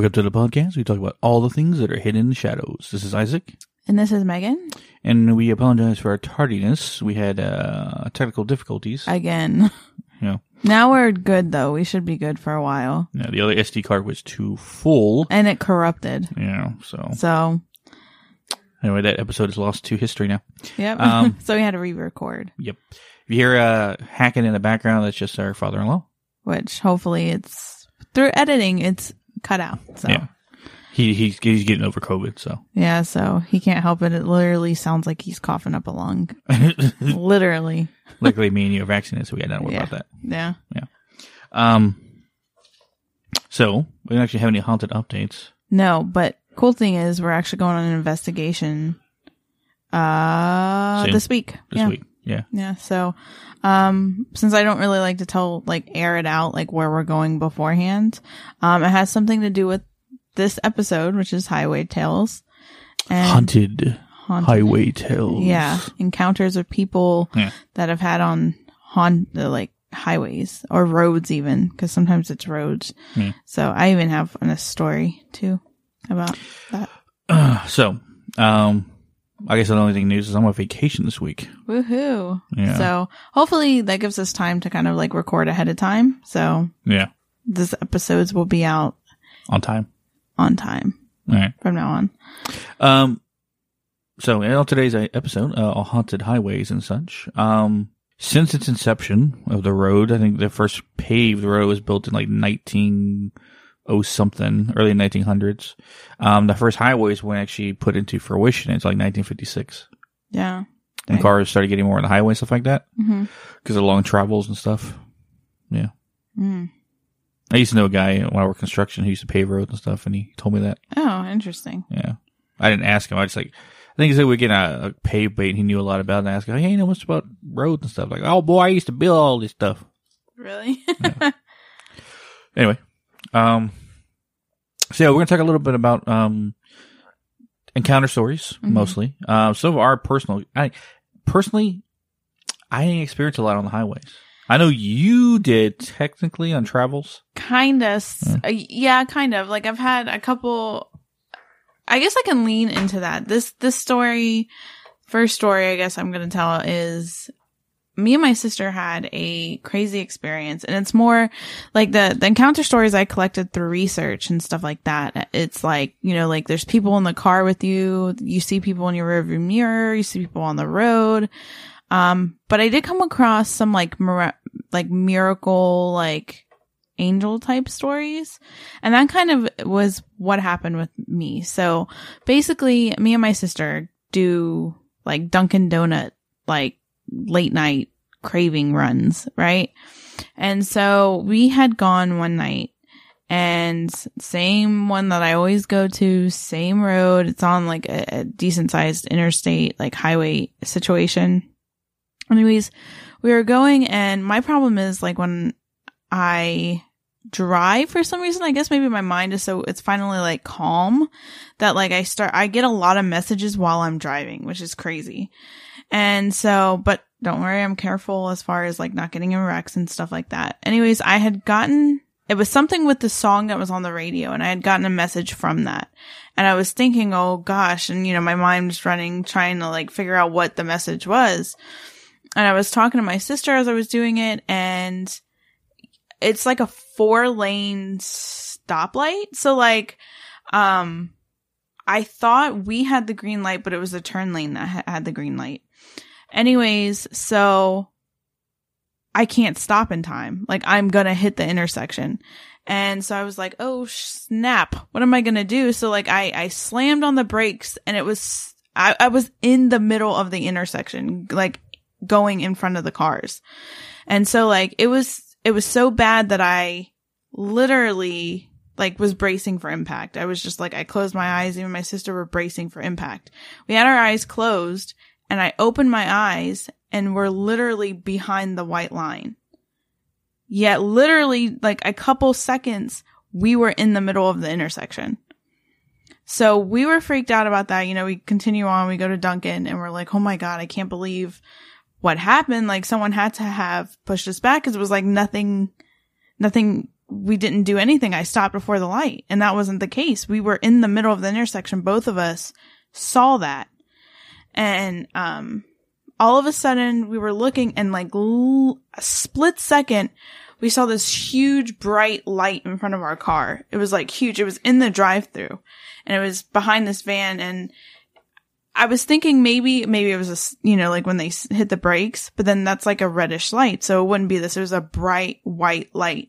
Welcome to the podcast. We talk about all the things that are hidden in the shadows. This is Isaac, And this is Megan and we apologize for our tardiness. We had uh, technical difficulties. again. Yeah. Now we're good though. We should be good for a while. Yeah, the other SD card was too full. And it corrupted. Yeah, so So, anyway, that episode is lost to history now. yep. Um, so we had to re-record, Yep. If you hear uh, hacking in the background, that's just our father-in-law. which hopefully it's through editing, it's cut out. So, Yeah. He he's, he's getting over COVID, so yeah. So he can't help it. It literally sounds like he's coughing up a lung. literally. luckily me and you are vaccinated, so we had not worry Yeah. about that. Yeah. Yeah. Um. So we don't actually have any haunted updates. No, but cool thing is we're actually going on an investigation, uh, Soon. this week. this yeah. week. Yeah. Yeah. So, um, since I don't really like to tell, like, air it out, like where we're going beforehand, um, it has something to do with this episode, which is Highway Tales. And Haunted, haunted- highway tales. Yeah. Encounters of people Yeah. that have had on haunt, uh, like, highways or roads even, because sometimes it's roads. Yeah. So I even have a story too about that. so, um, I guess the only thing news is I'm on vacation this week. Woohoo. Yeah. So hopefully that gives us time to kind of like record ahead of time. So Yeah. this episodes will be out On time. on time All right. from now on. Um, so in today's episode, uh, all haunted highways and such. Um, since its inception of the road, I think the first paved road was built in like 19 oh something, early 1900s. Um, the first highways weren't actually put into fruition until like 1956. Yeah. And Right. cars started getting more on the highway and stuff like that hmm because of long travels and stuff. Yeah. Mm. I used to know a guy when I worked construction who used to pave roads and stuff, and he told me that. Oh, interesting. Yeah. I didn't ask him. I just like, I think he said we get a, a pave bait and he knew a lot about it. And I asked him, hey, you know much about roads and stuff? Like, oh boy, I used to build all this stuff. Really? Anyway. Um, so yeah, we're going to talk a little bit about, um, encounter stories Mhm. mostly. Um, some of our personal, I personally, I didn't experience a lot on the highways. I know you did technically on travels. kind of. Uh, yeah, kind of. Like I've had a couple. I guess I can lean into that. This this story, first story, I guess I'm gonna tell is me and my sister had a crazy experience, and it's more like the the encounter stories I collected through research and stuff like that. It's like you know, like there's people in the car with you, you see people in your rearview mirror, you see people on the road. Um, but I did come across some like mira- like miracle like angel type stories. And that kind of was what happened with me. So basically, me and my sister do like Dunkin' Donut, like late night craving runs, right? And so we had gone one night and same one that I always go to, same road. It's on like a, a decent sized interstate, like highway situation. Anyways, we were going and my problem is like when I drive for some reason, I guess maybe my mind is so it's finally like calm that like I start I get a lot of messages while I'm driving, which is crazy. And so, but don't worry, I'm careful as far as like not getting in wrecks and stuff like that. Anyways, I had gotten it was something with the song that was on the radio and I had gotten a message from that. And I was thinking, oh gosh, and you know, my mind running trying to like figure out what the message was. And I was talking to my sister as I was doing it and it's like a four lane stoplight. So like, um, I thought we had the green light, but it was the turn lane that ha- had the green light. Anyways, so I can't stop in time. Like I'm gonna hit the intersection. And so I was like, oh snap, what am I gonna do? So like I, I slammed on the brakes and it was, I, I was in the middle of the intersection, like going in front of the cars. And so like it was, it was so bad that I literally like was bracing for impact. I was just like, I closed my eyes. Even my sister were bracing for impact. We had our eyes closed and I opened my eyes and we're literally behind the white line. Yet literally like a couple seconds, we were in the middle of the intersection. So we were freaked out about that. You know, we continue on, we go to Dunkin' and we're like, oh my God, I can't believe what happened. Like someone had to have pushed us back because it was like nothing, nothing we didn't do anything. I stopped before the light. And that wasn't the case. We were in the middle of the intersection. Both of us saw that. And, um, all of a sudden we were looking and like l- a split second, we saw this huge bright light in front of our car. It was like huge. It was in the drive through and it was behind this van and I was thinking maybe, maybe it was a, you know, like when they hit the brakes, but then that's like a reddish light. So it wouldn't be this. It was a bright white light.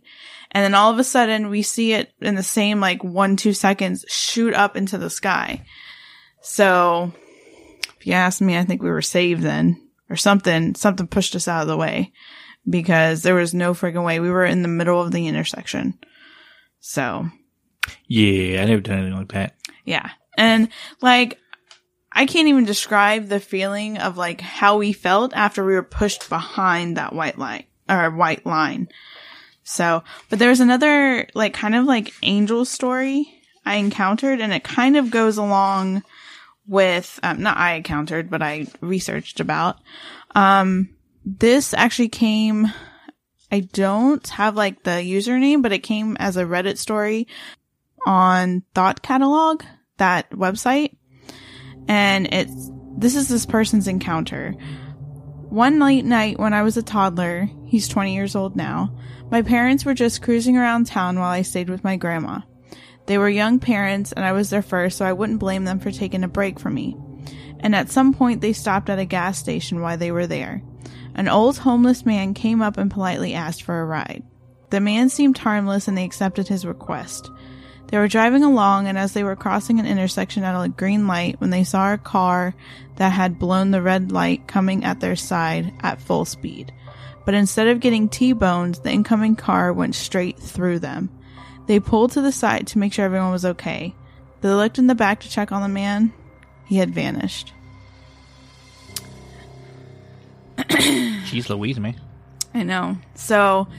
And then all of a sudden we see it in the same like one, two seconds shoot up into the sky. So if you ask me, I think we were saved then or something, something pushed us out of the way because there was no friggin' way. We were in the middle of the intersection. So Yeah, I never done anything like that. yeah. And like, I can't even describe the feeling of like how we felt after we were pushed behind that white light or white line. So, but there's another like kind of like angel story I encountered and it kind of goes along with, um, not I encountered, but I researched about. Um, this actually came, I don't have like the username, but it came as a Reddit story on Thought Catalog, that website. And it's, this is this person's encounter. One late night when I was a toddler, he's 20 years old now, my parents were just cruising around town while I stayed with my grandma. They were young parents and I was their first, so I wouldn't blame them for taking a break from me. And at some point they stopped at a gas station while they were there. An old homeless man came up and politely asked for a ride. The man seemed harmless and they accepted his request. They were driving along, and as they were crossing an intersection at a green light, when they saw a car that had blown the red light coming at their side at full speed. But instead of getting T-boned, the incoming car went straight through them. They pulled to the side to make sure everyone was okay. They looked in the back to check on the man. He had vanished. Jeez Louise, man. I know. So,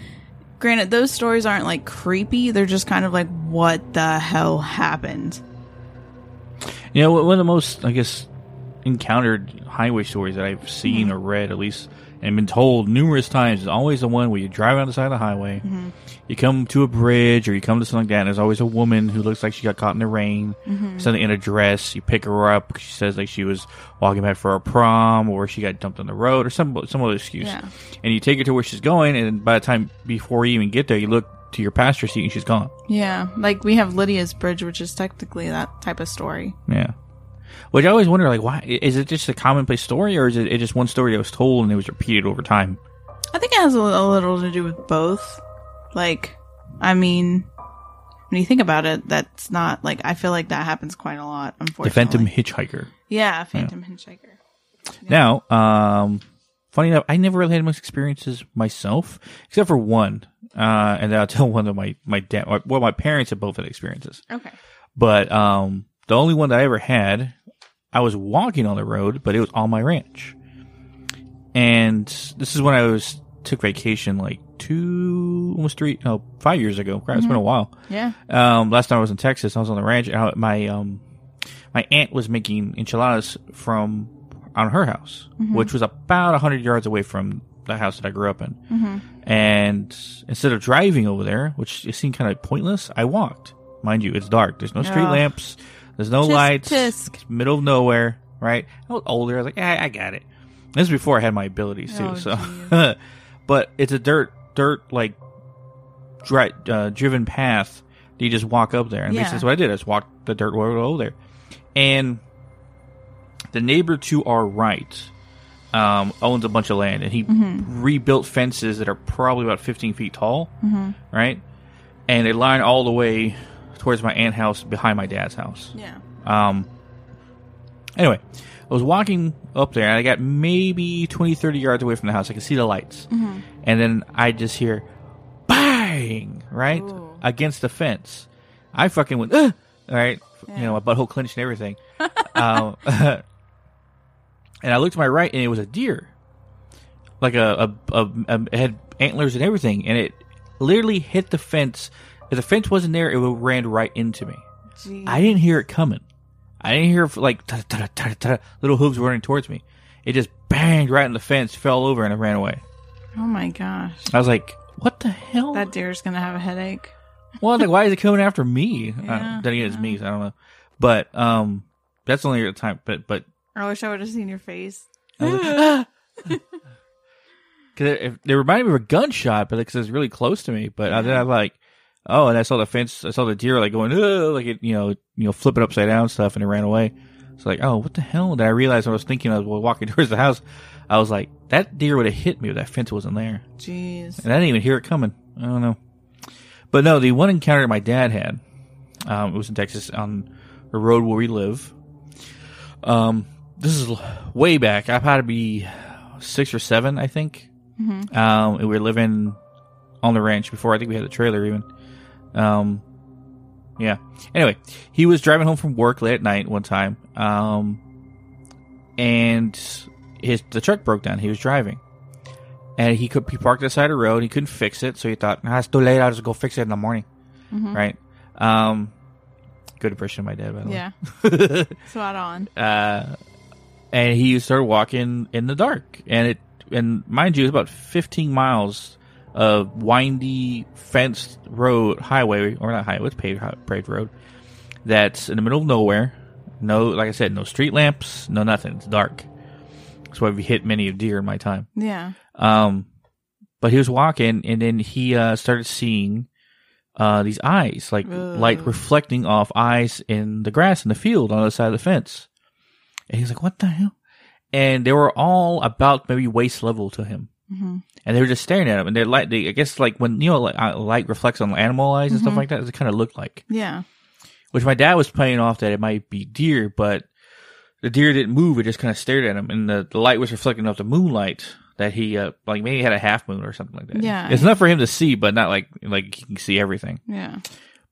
granted, those stories aren't like creepy. They're just kind of like, what the hell happened? You know, one of the most, I guess, encountered highway stories that I've seen Mm-hmm. or read, at least, and been told numerous times, is always the one where you drive on the side of the highway, Mm-hmm. you come to a bridge or you come to something like that, and there's always a woman who looks like she got caught in the rain, Mm-hmm. something in a dress. You pick her up because she says like she was walking back for a prom or she got dumped on the road or some some other excuse. Yeah. And you take her to where she's going, and by the time before you even get there, you look to your passenger seat and she's gone. Yeah. Like we have Lydia's Bridge, which is technically that type of story. Yeah. Which I always wonder, like, why is it just a commonplace story, or is it, it just one story that was told and it was repeated over time? I think it has a, a little to do with both. Like, I mean, when you think about it, that's not like, I feel like that happens quite a lot, Unfortunately, The. Phantom Hitchhiker. Yeah, Phantom Hitchhiker. Now, um, funny enough, I never really had much experiences myself, except for one, uh, and then I'll tell one of my my dad, well, my parents have both had experiences, Okay. but um, the only one that I ever had, I was walking on the road, but it was on my ranch, and this is when I was took vacation like two, almost three, no, five years ago. Crap, It's been a while. Yeah. Um, last time I was in Texas, I was on the ranch. And I, my um, my aunt was making enchiladas from on her house, which was about hundred yards away from the house that I grew up in. And instead of driving over there, which it seemed kind of pointless, I walked. Mind you, it's dark. There's no street Oh. lamps. There's no Tisk, lights. tisk. Middle of nowhere, right? I was older. I was like, yeah, I got it. This is before I had my abilities too. Oh, so, but it's a dirt, dirt like dri- uh, driven path. that You just walk up there, and Yeah. that's what I did. I just walked the dirt road over there, and the neighbor to our right um, owns a bunch of land, and he rebuilt fences that are probably about 15 feet tall, right? And they line all the way towards my aunt house behind my dad's house. Yeah. Um, anyway, I was walking up there and I got maybe 20, 30 yards away from the house. I could see the lights. And then I just hear bang, right? Ooh. Against the fence. I fucking went, Ugh! all right? You know, my butthole clenched and everything. um, and I looked to my right and it was a deer. Like a, a, a, a it had antlers and everything. And it literally hit the fence. If the fence wasn't there, it would have ran right into me. Gee. I didn't hear it coming. I didn't hear like ta- ta- ta- ta- little hooves running towards me. It just banged right in the fence, fell over, and it ran away. oh my gosh. I was like, what the hell? That deer's gonna have a headache. well, like, why is it coming after me? Yeah, uh, then again, it's yeah. me, so I don't know. But um, that's only the time. But but I wish I would have seen your face. I was like, "Ah!" It reminded me of a gunshot, but because it was really close to me. But I then I like, oh, and I saw the fence. I saw the deer like going, "Ugh," like it, you know, you know, flipping upside down and stuff, and it ran away. It's like, oh, what the hell? Then I realized when I was thinking, I was walking towards the house. I was like, that deer would have hit me if that fence wasn't there, Jeez. and I didn't even hear it coming. I don't know. But no, the one encounter my dad had, um, it was in Texas on the road where we live. Um, this is way back. I've had to be six or seven, I think. Mhm. Um, and we were living on the ranch before. I think we had a trailer even. Um, yeah. Anyway, he was driving home from work late at night one time. Um, and his the truck broke down. He was driving, and he could he parked at the side of the road. He couldn't fix it, so he thought, "Nah, it's too late. I'll just go fix it in the morning." Mhm. Right. Um, good impression of my dad, by the Yeah. way. Spot on. uh, and he started walking in the dark, and it and mind you, it's about 15 miles of windy fenced road highway or not highway, it's paved paved road that's in the middle of nowhere. No, like I said, no street lamps, no nothing. It's dark. That's why we hit many of deer in my time. Yeah. Um, but he was walking, and then he uh, started seeing uh, these eyes, like Ugh. light reflecting off eyes in the grass in the field on the other side of the fence. And he's like, "What the hell?" And they were all about maybe waist level to him, Mm hmm and they were just staring at him. And they're like, they, I guess, like when you know, like, uh, light reflects on animal eyes and stuff Mhm. like that. It kind of looked like. Yeah. Which my dad was playing off that it might be deer, but the deer didn't move. It just kind of stared at him, and the, the light was reflecting off the moonlight that he uh, like maybe had a half moon or something like that. Yeah. it's enough for him to see, but not like like he can see everything. Yeah.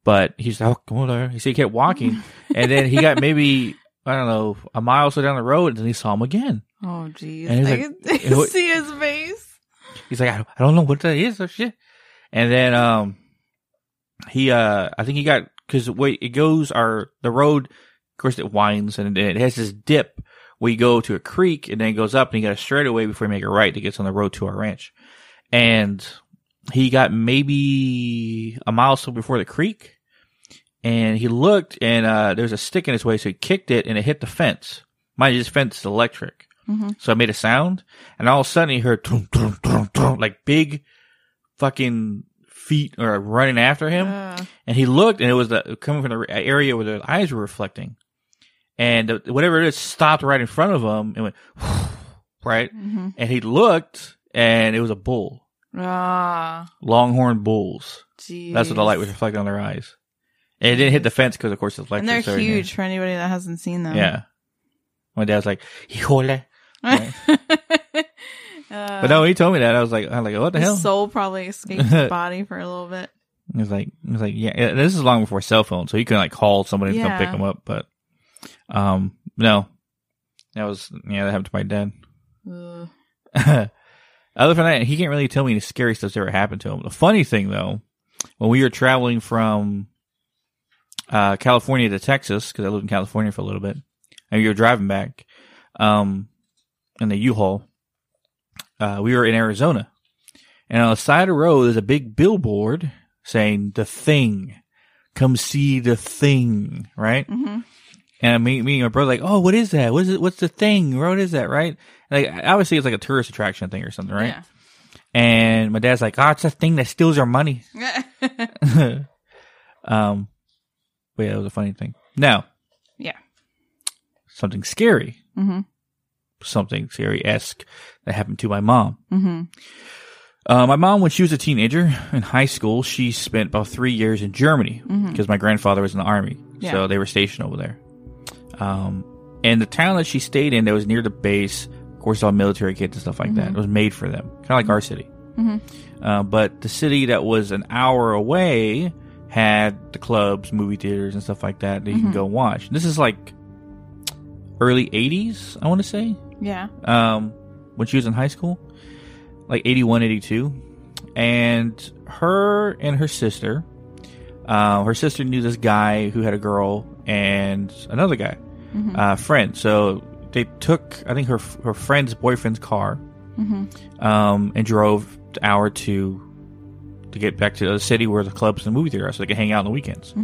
But he's like, oh, come on there. He said he kept walking, and then he got maybe I don't know a mile or so down the road, and then he saw him again. Oh, jeez. I like- it see his face. He's like, I don't, I don't know what that is or shit. And then um, he uh, I think he got because wait, it goes our the road. Of course, it winds and it has this dip. We go to a creek and then it goes up and you got a straightaway before you make a right that gets on the road to our ranch. And he got maybe a mile or so before the creek, and he looked and uh, there was a stick in his way, so he kicked it and it hit the fence. Mind you, this fence is electric. Mhm. So I made a sound, and all of a sudden he heard tum, tum, tum, like big fucking feet are running after him. Uh, And he looked, and it was the, coming from the area where the eyes were reflecting. And the, whatever it is stopped right in front of him and went, right? mhm. And he looked, and it was a bull. Ah, Longhorn bulls. jeez. That's what the light was reflecting on their eyes. And it didn't hit the fence because, of course, it's electric. And they're huge for anybody that hasn't seen them. Yeah. My dad's like, híjole. uh, But no, he told me that. I was like, I was like, what the his hell? soul probably escaped his body for a little bit. He was like, he was like, yeah, yeah, this is long before cell phone, so you can like call somebody to come pick him up. But, um, no, that was yeah, that happened to my dad. Other than that, he can't really tell me any scary stuff's ever happened to him. The funny thing though, when we were traveling from uh, California to Texas, because I lived in California for a little bit, and we were driving back, um, in the U-Haul, uh, we were in Arizona, and on the side of the road there's a big billboard saying "The Thing." Come see the thing, right? Mhm. And me, me and my brother like, oh, what is that? What is it? What's the thing? What is that? Right? Like, obviously it's like a tourist attraction thing or something, right? And my dad's like, oh, it's a thing that steals our money. Yeah. um, but yeah, it was a funny thing. Now, yeah. something scary, Mhm. Something scary esque that happened to my mom. Mhm. Uh, my mom, when she was a teenager in high school, she spent about three years in Germany because my grandfather was in the army, Yeah. so they were stationed over there. Um, and the town that she stayed in, that was near the base, of course, all military kids and stuff like that. It was made for them, kind of like our city. Mhm. Uh, but the city that was an hour away had the clubs, movie theaters, and stuff like that that you can go watch. This is like early '80s, I want to say Yeah. um, when she was in high school, like 81, 82. And her and her sister, uh, her sister knew this guy who had a girl and another guy, Mhm. uh, friend. So they took, I think, her her friend's boyfriend's car Mhm. um, and drove an hour to to get back to the city where the clubs and the movie theater are, so they can hang out on the weekends.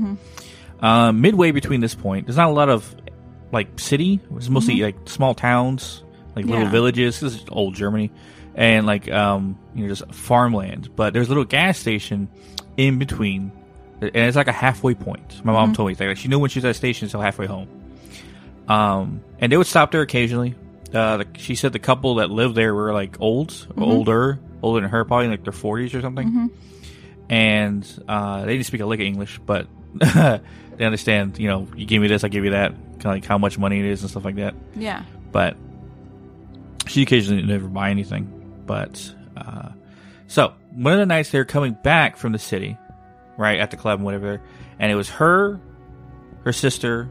Uh, midway between this point, there's not a lot of like city. It's mostly like small towns, like little Yeah. villages. This is old Germany, and like um, you know, just farmland. But there's a little gas station in between, and it's like a halfway point. My mom told me like she knew when she was at a station until halfway home. Um, and they would stop there occasionally. Uh, the, she said the couple that lived there were like old, older, older than her, probably like their forties or something. And uh, they didn't speak a lick of English, but they understand. You know, you give me this, I give you that. Kind of like how much money it is and stuff like that. Yeah. But she occasionally never buy anything. But uh, so one of the nights they were coming back from the city, right at the club and whatever, and it was her, her sister,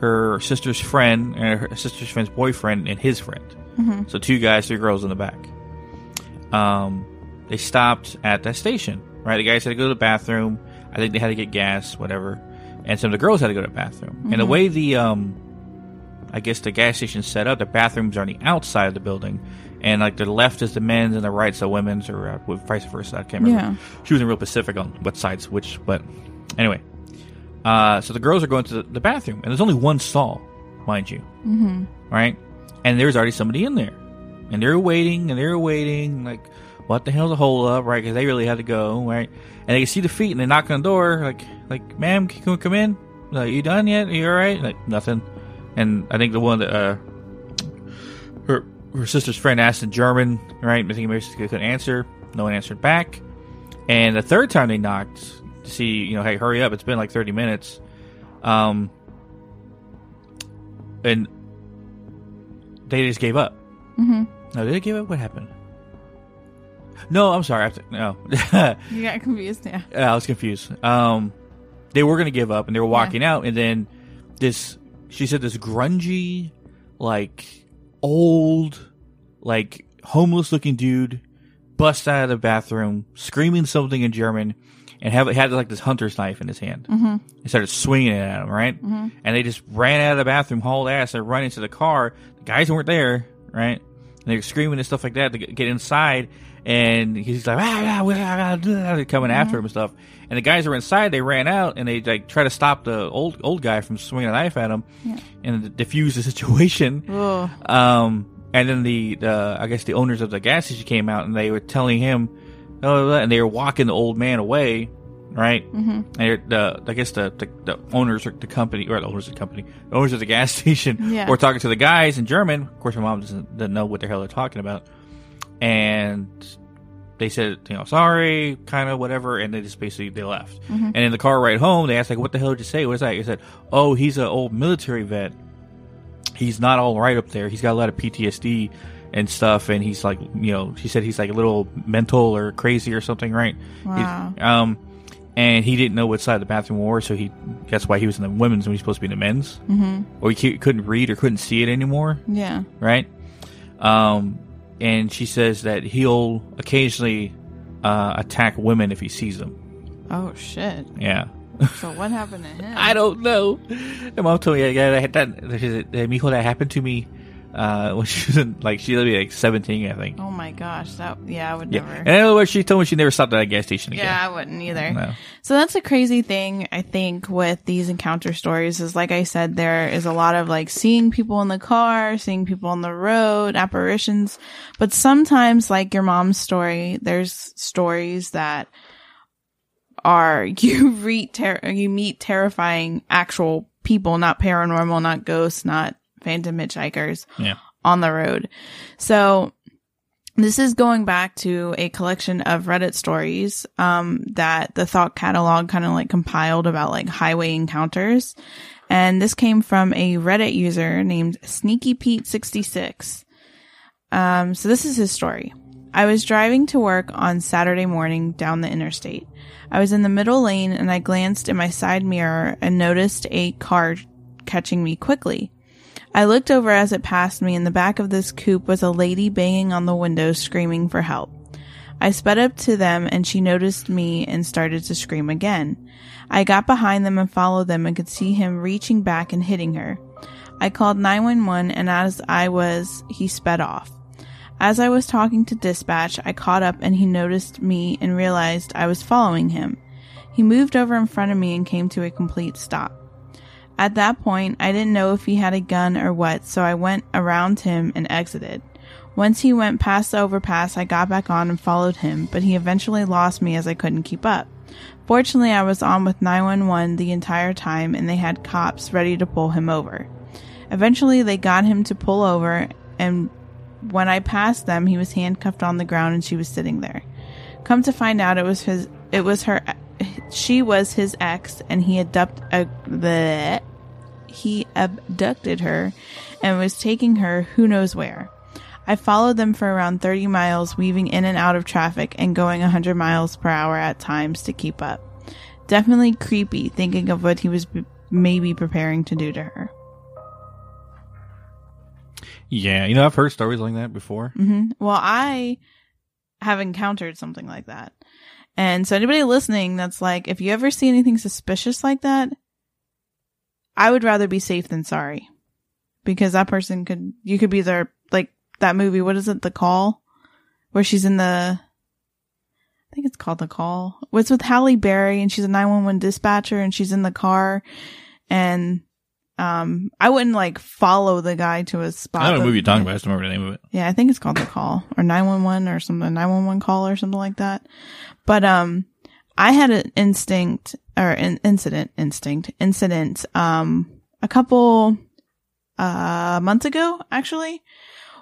her sister's friend, and her sister's friend's boyfriend and his friend. So two guys, three girls in the back. Um, they stopped at that station, right? The guys had to go to the bathroom. I think they had to get gas, whatever. And some of the girls had to go to the bathroom. And the way the um, I guess the gas station's set up, the bathrooms are on the outside of the building, and like the left is the men's and the right's the women's, or uh, vice versa. I can't remember. Yeah. She wasn't real specific on what side's which, but anyway. Uh, so the girls are going to the, the bathroom, and there's only one stall, mind you. Mm-hmm. Right, and there's already somebody in there, and they're waiting, and they're waiting, like, what the hell's a hold up, right? Because they really had to go, right? And they can see the feet, and they knock on the door, like, like, ma'am, can we come in? Like, you done yet? Are you all right? Like, nothing. And I think the one that uh, her her sister's friend asked in German, right? I think maybe she couldn't answer. No one answered back. And the third time they knocked to see, you know, hey, hurry up! It's been like thirty minutes. Um, and they just gave up. Mm-hmm. No, did they give up? What happened? No, I'm sorry. I to, no, You got confused. Yeah. Yeah, I was confused. Um, they were gonna give up and they were walking out, and then this, she said, this grungy, like old, like homeless looking dude busts out of the bathroom, screaming something in German, and have had like this hunter's knife in his hand. Mm-hmm. And started swinging it at him, right? Mm-hmm. And they just ran out of the bathroom, hauled ass, and run into the car. The guys weren't there, right? And they were screaming and stuff like that to get inside. And he's like, ah, ah, ah, ah, ah," they're coming after him and stuff. And the guys were inside, they ran out and they like try to stop the old old guy from swinging a knife at him and diffuse the situation. Oh. Um, and then the, the I guess the owners of the gas station came out and they were telling him, oh, and they were walking the old man away, right? Mm-hmm. And the I guess the, the the owners of the company or the owners of the company, the owners of the gas station Yeah. were talking to the guys in German. Of course, my mom doesn't, doesn't know what the hell they're talking about, and they said, you know, sorry, kind of whatever, and they just basically they left. And in the car ride home, they asked like, "What the hell did you say? What is that?" He said, "Oh, he's an old military vet. He's not all right up there. He's got a lot of PTSD and stuff, and he's like, you know, she said he's like a little mental or crazy or something, right? Wow. He- um, and he didn't know what side of the bathroom were, so he that's why he was in the women's when he's supposed to be in the men's, mm-hmm. or he c- couldn't read or couldn't see it anymore Yeah. right? Um, and she says that he'll occasionally uh, attack women if he sees them. Oh shit. Yeah. So what happened to him? I don't know. And mom told me, yeah, that, that, said, "Eh, mijo, that happened to me uh, when she was in, like, she would be like 17, I think. Oh my gosh. That yeah, I would Yeah. never. And in other words, she told me she never stopped at a gas station again. Yeah, I wouldn't either. No. So that's a crazy thing, I think, with these encounter stories is like I said, there is a lot of like seeing people in the car, seeing people on the road, apparitions. But sometimes, like your mom's story, there's stories that are you read ter- you meet terrifying actual people, not paranormal, not ghosts, not phantom hitchhikers Yeah. on the road. So this is going back to a collection of Reddit stories um, that the Thought Catalog kind of like compiled about like highway encounters. And this came from a Reddit user named Sneaky Pete 66. Um, so this is his story. I was driving to work on Saturday morning down the interstate. I was in the middle lane and I glanced in my side mirror and noticed a car catching me quickly. I looked over as it passed me. and the back of this coupe was a lady banging on the window, screaming for help. I sped up to them and she noticed me and started to scream again. I got behind them and followed them and could see him reaching back and hitting her. I called 911 and as I was, he sped off. As I was talking to dispatch, I caught up and he noticed me and realized I was following him. He moved over in front of me and came to a complete stop. At that point, I didn't know if he had a gun or what, so I went around him and exited. Once he went past the overpass, I got back on and followed him, but he eventually lost me as I couldn't keep up. Fortunately, I was on with 911 the entire time and they had cops ready to pull him over. Eventually, they got him to pull over, and when I passed them, he was handcuffed on the ground and she was sitting there. Come to find out, it was his, it was her, she was his ex, and he abduct, uh, he abducted her and was taking her who knows where. I followed them for around 30 miles, weaving in and out of traffic and going 100 miles per hour at times to keep up. Definitely creepy thinking of what he was b- maybe preparing to do to her. Yeah, you know, I've heard stories like that before. hmm Well, I have encountered something like that. And so anybody listening that's like, if you ever see anything suspicious like that, I would rather be safe than sorry. Because that person could, you could be there, like that movie, what is it, The Call? Where she's in the, I think it's called The Call. It's with Halle Berry and she's a 911 dispatcher and she's in the car and um, I wouldn't like follow the guy to a spot. I don't know what movie you're talking about. I just don't remember the name of it. yeah, I think it's called the call or 911 or something, 911 call or something like that. But, um, I had an instinct or an incident, instinct, incident, um, a couple, uh, months ago, actually,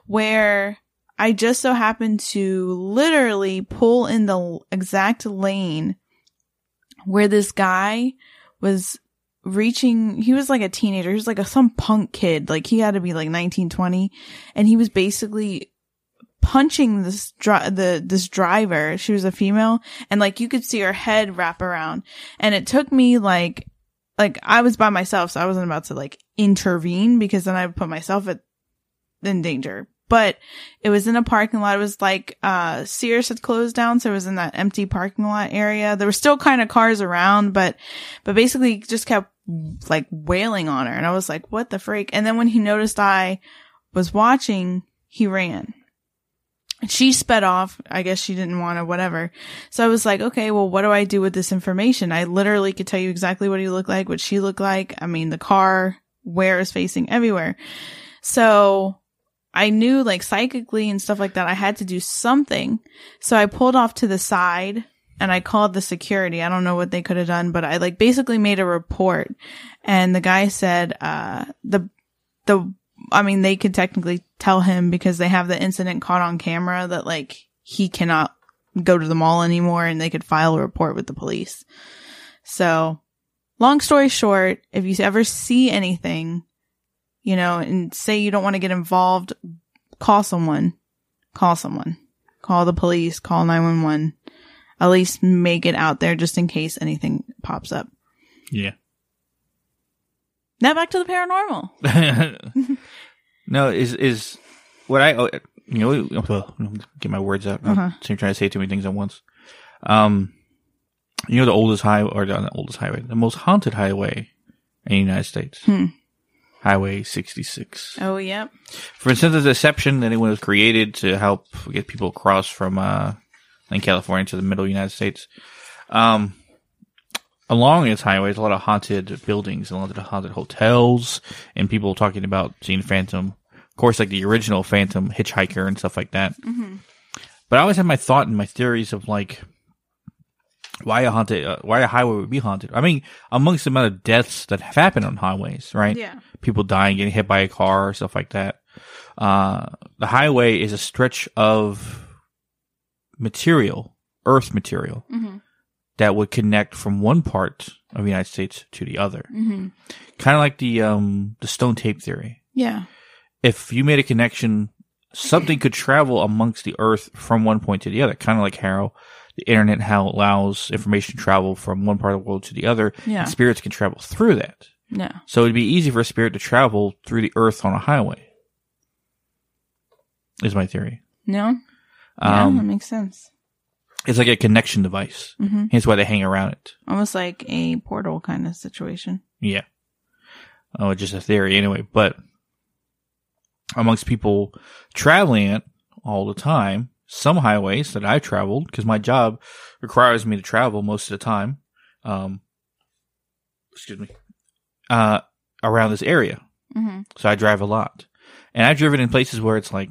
where I just so happened to literally pull in the exact lane where this guy was reaching he was like a teenager he was like a some punk kid like he had to be like 19 20 and he was basically punching this dri- the this driver she was a female and like you could see her head wrap around and it took me like like I was by myself so I wasn't about to like intervene because then I would put myself at in danger but it was in a parking lot. It was like, uh, Sears had closed down. So it was in that empty parking lot area. There were still kind of cars around, but, but basically just kept like wailing on her. And I was like, what the freak? And then when he noticed I was watching, he ran. She sped off. I guess she didn't want to, whatever. So I was like, okay, well, what do I do with this information? I literally could tell you exactly what he looked like, what she looked like. I mean, the car, where is facing everywhere. So I knew like psychically and stuff like that, I had to do something. So I pulled off to the side and I called the security. I don't know what they could have done, but I like basically made a report and the guy said, uh, the, the, I mean, they could technically tell him because they have the incident caught on camera that like he cannot go to the mall anymore and they could file a report with the police. So long story short, if you ever see anything, you know, and say you don't want to get involved, call someone, call someone, call the police, call 911. At least make it out there just in case anything pops up. Yeah. Now back to the paranormal. no, is is what I oh, you know get my words out. Uh-huh. I'm trying to say too many things at once. Um, you know the oldest highway or the oldest highway, the most haunted highway in the United States. Hmm. Highway 66. Oh, yep. For instance, of deception that it was created to help get people across from uh in California to the middle United States. Um, along its highways, a lot of haunted buildings, a lot of haunted hotels, and people talking about seeing Phantom. Of course, like the original Phantom hitchhiker and stuff like that. Mhm. But I always had my thought and my theories of like why a haunted, uh, why a highway would be haunted. I mean, amongst the amount of deaths that have happened on highways, right? Yeah. People dying, getting hit by a car, stuff like that. Uh, the highway is a stretch of material, earth material, Mhm. that would connect from one part of the United States to the other. Mhm. Kind of like the, um, the stone tape theory. Yeah. If you made a connection, something could travel amongst the earth from one point to the other. Kind of like how the internet, how it allows information to travel from one part of the world to the other. Yeah. And spirits can travel through that. Yeah. So it'd be easy for a spirit to travel through the earth on a highway. Is my theory. No? Yeah, Um, that makes sense. it's like a connection device. hmm Hence why they hang around it. Almost like a portal kind of situation. Yeah. Oh, just a theory anyway. But amongst people traveling it all the time. Some highways that I've traveled because my job requires me to travel most of the time. Um, excuse me. Uh, around this area, Mm-hmm. so I drive a lot, and I've driven in places where it's like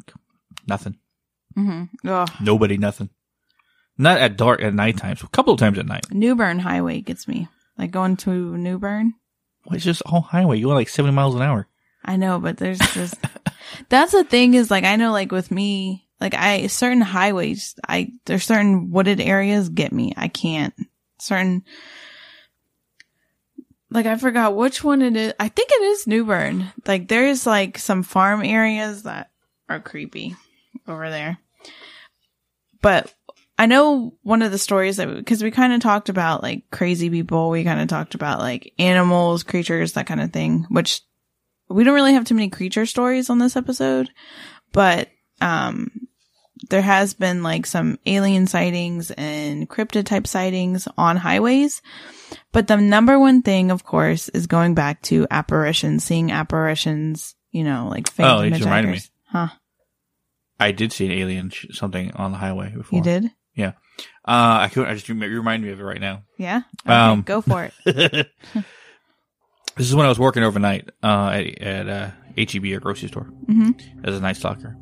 nothing, Mm-hmm. Nobody, nothing. Not at dark at night times. A couple of times at night. New Bern Highway gets me. Like going to New Bern. Well, it's just all highway. You go like seventy miles an hour. I know, but there's just that's the thing is like I know like with me like I certain highways I there's certain wooded areas get me. I can't certain like I forgot which one it is. I think it is New Bern. Like there's like some farm areas that are creepy over there. But I know one of the stories that because we kind of talked about like crazy people, we kind of talked about like animals, creatures, that kind of thing, which we don't really have too many creature stories on this episode, but um there has been like some alien sightings and cryptid type sightings on highways. But the number one thing, of course, is going back to apparitions, seeing apparitions, you know, like Oh, phantom you just reminded me. Huh. I did see an alien sh- something on the highway before. You did? Yeah. Uh, I couldn't. I just you reminded me of it right now. Yeah? Okay, Um, go for it. this is when I was working overnight uh, at, at uh, HEB, a grocery store, hmm as a night stocker.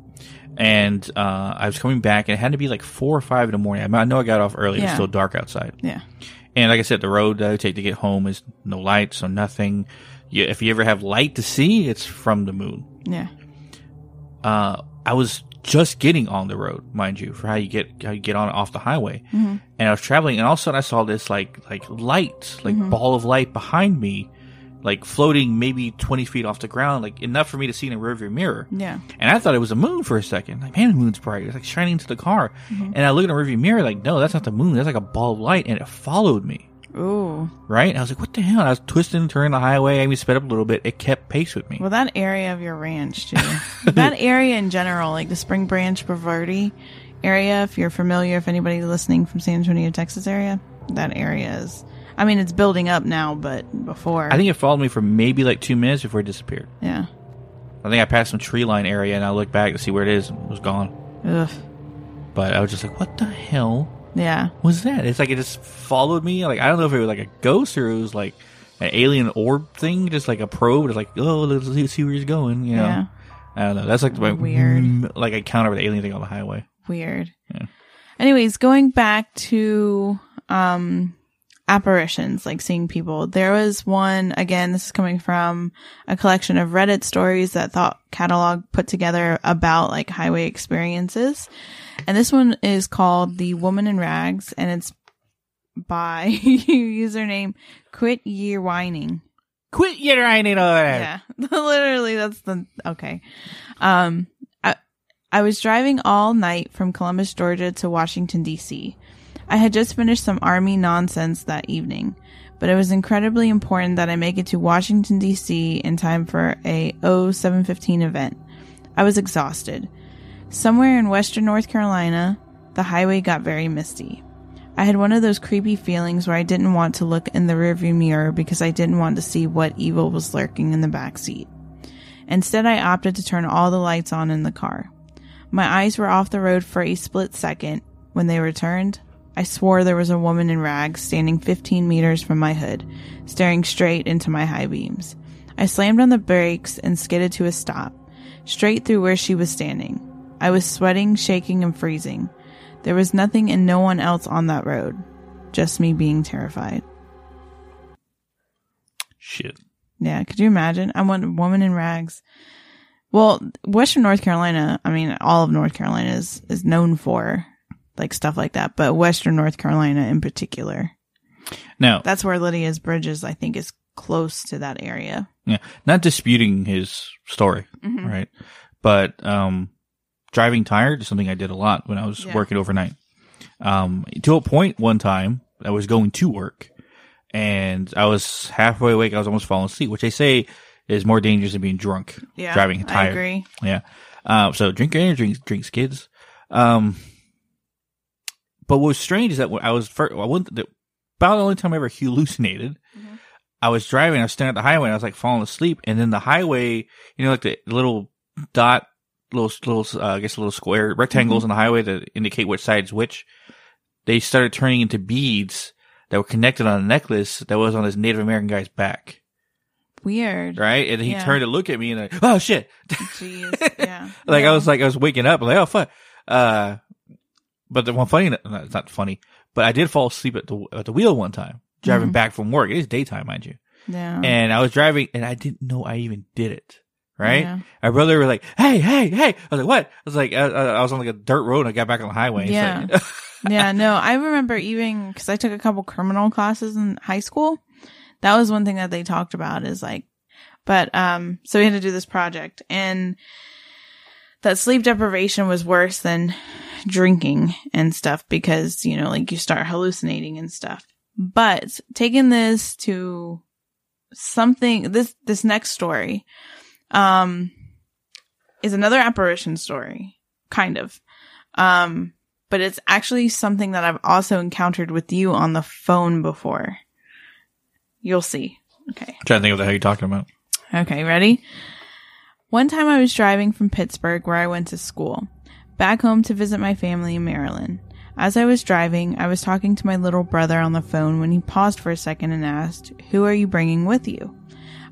And uh, I was coming back, and it had to be like four or five in the morning. I, know I got off early; it was still dark outside. Yeah. And like I said, the road that I take to get home is no light, so nothing. You, if you ever have light to see, it's from the moon. Yeah. Uh, I was just getting on the road, mind you, for how you get how you get on off the highway. hmm and I was traveling, and all of a sudden I saw this like like light, like Mhm. ball of light behind me, like floating maybe twenty feet off the ground, like enough for me to see in a rearview mirror. Yeah. And I thought it was a moon for a second. Like, man, the moon's bright. It's like shining into the car. Mhm. And I look in the rearview mirror, like, no, that's not the moon. That's like a ball of light, and it followed me. Ooh. Right? And I was like, what the hell? And I was twisting, and turning the highway. I even sped up a little bit. It kept pace with me. Well, that area of your ranch, too. that area in general, like the Spring Branch Bulverde area, if you're familiar, if anybody listening from San Antonio, Texas area, that area is. I mean, it's building up now, but before. I think it followed me for maybe like two minutes before it disappeared. Yeah. I think I passed some tree line area, and I looked back to see where it is, and it was gone. Ugh. But I was just like, what the hell? Yeah. was that? It's like it just followed me. Like I don't know if it was like a ghost or it was like an alien orb thing, just like a probe. It's like, oh, let's see, where he's going. You know, Yeah. I don't know. That's like my Weird. mm, like encounter with the alien thing on the highway. Weird. Yeah. Anyways, going back to um apparitions, like seeing people. There was one again, this is coming from a collection of Reddit stories that Thought Catalog put together about like highway experiences. And this one is called The Woman in Rags and it's by your username Quit Year Whining. Quit your whining over there. Yeah, literally, that's the okay. Um, I I was driving all night from Columbus, Georgia, to Washington D.C. I had just finished some army nonsense that evening, but it was incredibly important that I make it to Washington D.C. in time for a 0715 event. I was exhausted. Somewhere in western North Carolina, the highway got very misty. I had one of those creepy feelings where I didn't want to look in the rearview mirror because I didn't want to see what evil was lurking in the back seat. Instead, I opted to turn all the lights on in the car. My eyes were off the road for a split second. When they returned, I swore there was a woman in rags standing 15 meters from my hood, staring straight into my high beams. I slammed on the brakes and skidded to a stop, straight through where she was standing. I was sweating, shaking, and freezing. There was nothing and no one else on that road. Just me being terrified. Shit. Yeah, could you imagine? I want a woman in rags. Well, Western North Carolina, I mean, all of North Carolina is, is known for like stuff like that, but Western North Carolina in particular. Now, That's where Lydia's Bridges, I think, is close to that area. yeah, not disputing his story, Mhm. right? But um, driving tired is something I did a lot when I was Yeah. working overnight. Um, to a point, one time I was going to work, and I was halfway awake. I was almost falling asleep, which they say is more dangerous than being drunk. Yeah. driving I tired. agree. Yeah. Uh, so drink your energy, drink, drinks, kids. Um, but what was strange is that when I was first, I went, the, about the only time I ever hallucinated, Mhm. I was driving, I was standing at the highway, and I was like falling asleep, and then the highway, you know, like the little dot little little uh, I guess little square rectangles Mm-hmm. on the highway that indicate which side's which. They started turning into beads that were connected on a necklace that was on this Native American guy's back, Weird. right? And he Yeah. turned to look at me and like, oh shit, Jeez. Yeah. like Yeah. I was like I was waking up, I'm like oh fuck. Uh, but the one funny, it's not funny, but I did fall asleep at the at the wheel one time driving Mhm. back from work. It is daytime, mind you, Yeah. and I was driving and I didn't know I even did it. Right, Yeah. my brother was like, "Hey, hey, hey!" I was like, "What?" I was like, I, I I was on like a dirt road and I got back on the highway. Yeah. like- yeah, no, I remember even because I took a couple criminal classes in high school. That was one thing that they talked about is like, but, um, so we had to do this project and that sleep deprivation was worse than drinking and stuff because, you know, like you start hallucinating and stuff. But taking this to something, this, this next story, um, is another apparition story, kind of. Um, but it's actually something that I've also encountered with you on the phone before. You'll see. Okay. I'm trying to think of the hell you're talking about. Okay, ready? One time I was driving from Pittsburgh where I went to school, back home to visit my family in Maryland. As I was driving, I was talking to my little brother on the phone when he paused for a second and asked, Who are you bringing with you?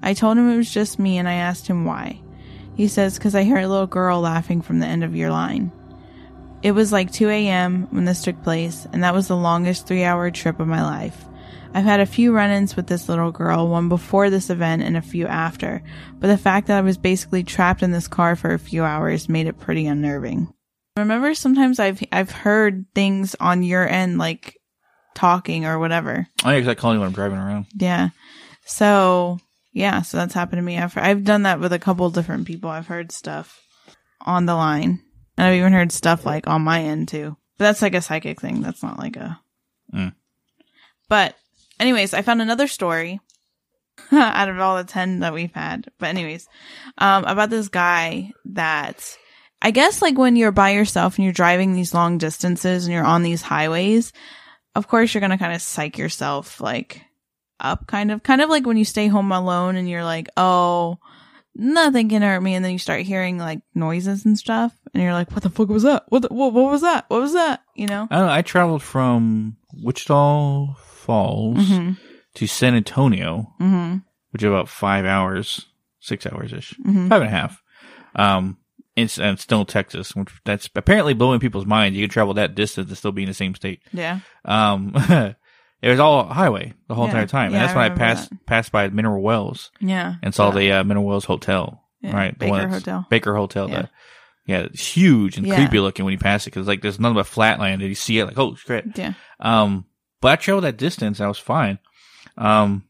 I told him it was just me and I asked him why. He says, Because I hear a little girl laughing from the end of your line. It was like 2 a.m. when this took place, and that was the longest three hour trip of my life. I've had a few run ins with this little girl, one before this event and a few after, but the fact that I was basically trapped in this car for a few hours made it pretty unnerving. Remember, sometimes I've I've heard things on your end, like talking or whatever. Oh because I call you when I'm driving around. Yeah. So yeah, so that's happened to me. I've I've done that with a couple different people. I've heard stuff on the line, and I've even heard stuff like on my end too. But that's like a psychic thing. That's not like a. Mm. But anyways, I found another story out of all the ten that we've had. But anyways, um, about this guy that. I guess like when you're by yourself and you're driving these long distances and you're on these highways, of course you're going to kind of psych yourself like up kind of. Kind of like when you stay home alone and you're like oh nothing can hurt me. And then you start hearing like noises and stuff and you're like what the fuck was that? What the, what, what was that? What was that? You know? I don't know. I traveled from Wichita Falls mhm to San Antonio, mhm which is about five hours, six hours ish, mhm five and a half. Um, it's and still Texas, which that's apparently blowing people's minds. You can travel that distance and still be in the same state. yeah Um, it was all highway the whole Yeah. entire time, Yeah, and that's I when I passed passed by Mineral Wells yeah and saw Yeah. the uh, Mineral Wells Hotel, right? The Baker one Hotel. Baker Hotel. Yeah. The, yeah, it's huge and creepy looking when you pass it because like there's nothing but flatland and you see it like oh shit. yeah Um, but I traveled that distance and I was fine. Um,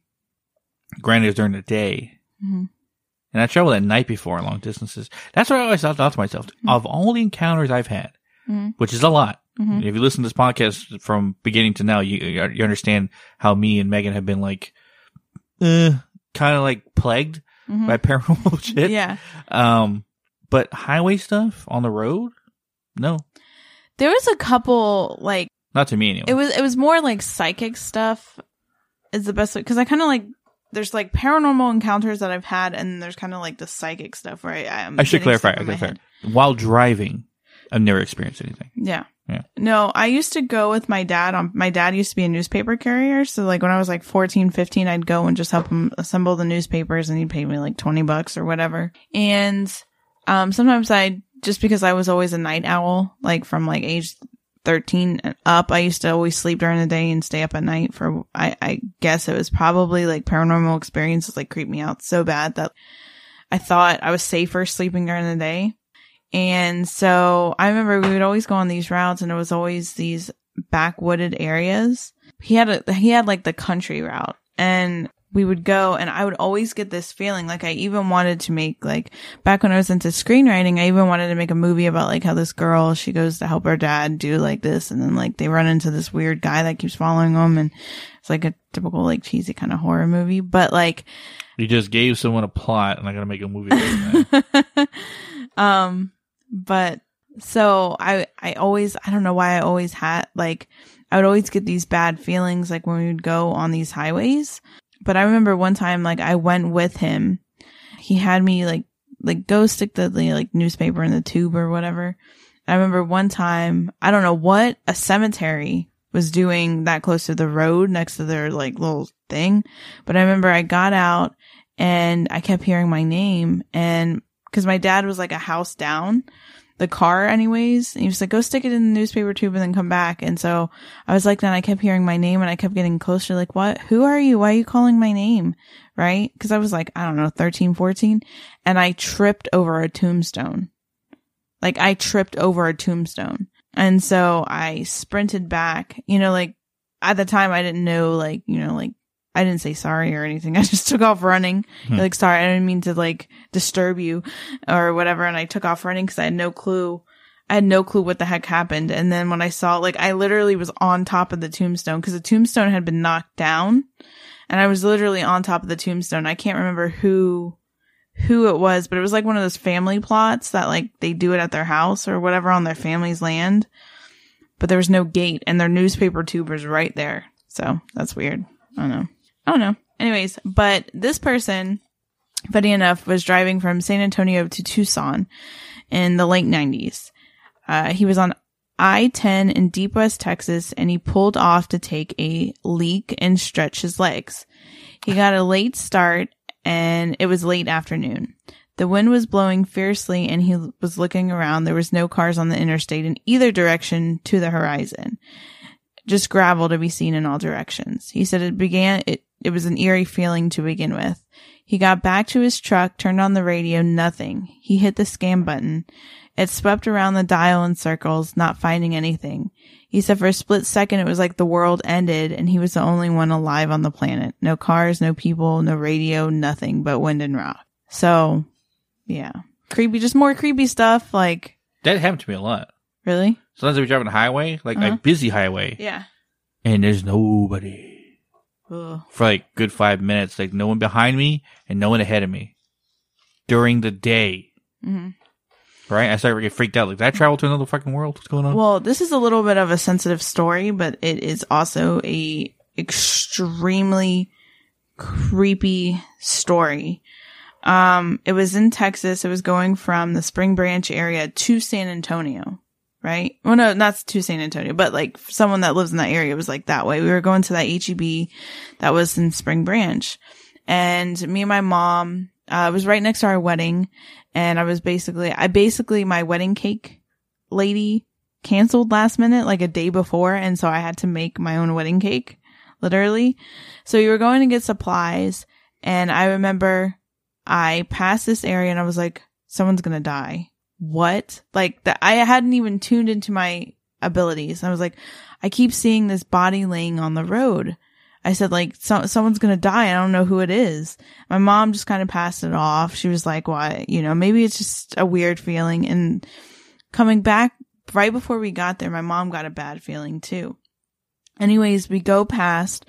granted, it was during the day. Mhm. And I traveled at night before on long distances. That's what I always thought, thought to myself. Of all the encounters I've had, Mhm. which is a lot, Mhm. if you listen to this podcast from beginning to now, you you understand how me and Megan have been like, uh, kind of like plagued Mhm. by paranormal shit. yeah Um, but highway stuff on the road, no, there was a couple like not to me anyway. It was it was more like psychic stuff is the best because I kind of like there's like paranormal encounters that I've had and there's kind of like the psychic stuff where I I'm I should clarify. stuff in my okay, head. While driving, I've never experienced anything. Yeah. Yeah. No, I used to go with my dad on my dad used to be a newspaper carrier, so like when I was like 14, 15, I'd go and just help him assemble the newspapers and he'd pay me like 20 bucks or whatever. And um sometimes I just because I was always a night owl, like from like age 13 and up, I used to always sleep during the day and stay up at night for I I guess it was probably like paranormal experiences like creeped me out so bad that I thought I was safer sleeping during the day. And so I remember we would always go on these routes and it was always these backwooded areas. He had a, he had like the country route and we would go and I would always get this feeling like I even wanted to make like back when I was into screenwriting, I even wanted to make a movie about like how this girl, she goes to help her dad do like this and then like they run into this weird guy that keeps following them and it's like a typical like cheesy kind of horror movie, but like You just gave someone a plot, and I gotta make a movie. Out of that. um, but so I, I always, I don't know why I always had like, I would always get these bad feelings like when we would go on these highways. But I remember one time, like I went with him. He had me like like go stick the, like newspaper in the tube or whatever. I remember one time, I don't know what a cemetery was doing that close to the road next to their like little thing. But I remember I got out and I kept hearing my name and cause my dad was like a house down the car anyways. And he was like, go stick it in the newspaper tube and then come back. And so I was like, then I kept hearing my name and I kept getting closer. Like, what? Who are you? Why are you calling my name? Right? Cause I was like, I don't know, 13, 14 and I tripped over a tombstone. Like I tripped over a tombstone. And so I sprinted back, you know, like at the time I didn't know, like, you know, like I didn't say sorry or anything. I just took off running. Hmm. Like, sorry, I didn't mean to like disturb you or whatever. And I took off running because I had no clue. I had no clue what the heck happened. And then when I saw, like, I literally was on top of the tombstone because the tombstone had been knocked down and I was literally on top of the tombstone. I can't remember who, who it was, but it was like one of those family plots that like they do it at their house or whatever on their family's land. But there was no gate and their newspaper tube was right there. So that's weird. I don't know. I don't know. Anyways, but this person, funny enough, was driving from San Antonio to Tucson in the late 90s. Uh, he was on I-10 in Deep West Texas and he pulled off to take a leak and stretch his legs. He got a late start and it was late afternoon. The wind was blowing fiercely and he was looking around. There was no cars on the interstate in either direction to the horizon. Just gravel to be seen in all directions. He said it began, it it was an eerie feeling to begin with. He got back to his truck, turned on the radio, nothing. He hit the scan button. It swept around the dial in circles, not finding anything. He said for a split second it was like the world ended and he was the only one alive on the planet. No cars, no people, no radio, nothing but wind and rock. So, yeah. Creepy, just more creepy stuff, like. That happened to me a lot. Really? Sometimes I be driving a highway, like uh-huh. a busy highway. Yeah. And there's nobody. Ugh. for like good five minutes. Like no one behind me and no one ahead of me during the day. Mm-hmm. Right? I started to get freaked out. Like, did I travel to another fucking world? What's going on? Well, this is a little bit of a sensitive story, but it is also a extremely creepy story. Um, it was in Texas. It was going from the Spring Branch area to San Antonio right? Well, no, not to San Antonio, but like someone that lives in that area was like that way. We were going to that HEB that was in Spring Branch and me and my mom, uh, was right next to our wedding and I was basically, I basically, my wedding cake lady canceled last minute, like a day before. And so I had to make my own wedding cake, literally. So we were going to get supplies and I remember I passed this area and I was like, someone's going to die what? Like that I hadn't even tuned into my abilities. I was like, I keep seeing this body laying on the road. I said like, so, someone's going to die. I don't know who it is. My mom just kind of passed it off. She was like, why, you know, maybe it's just a weird feeling. And coming back right before we got there, my mom got a bad feeling too. Anyways, we go past,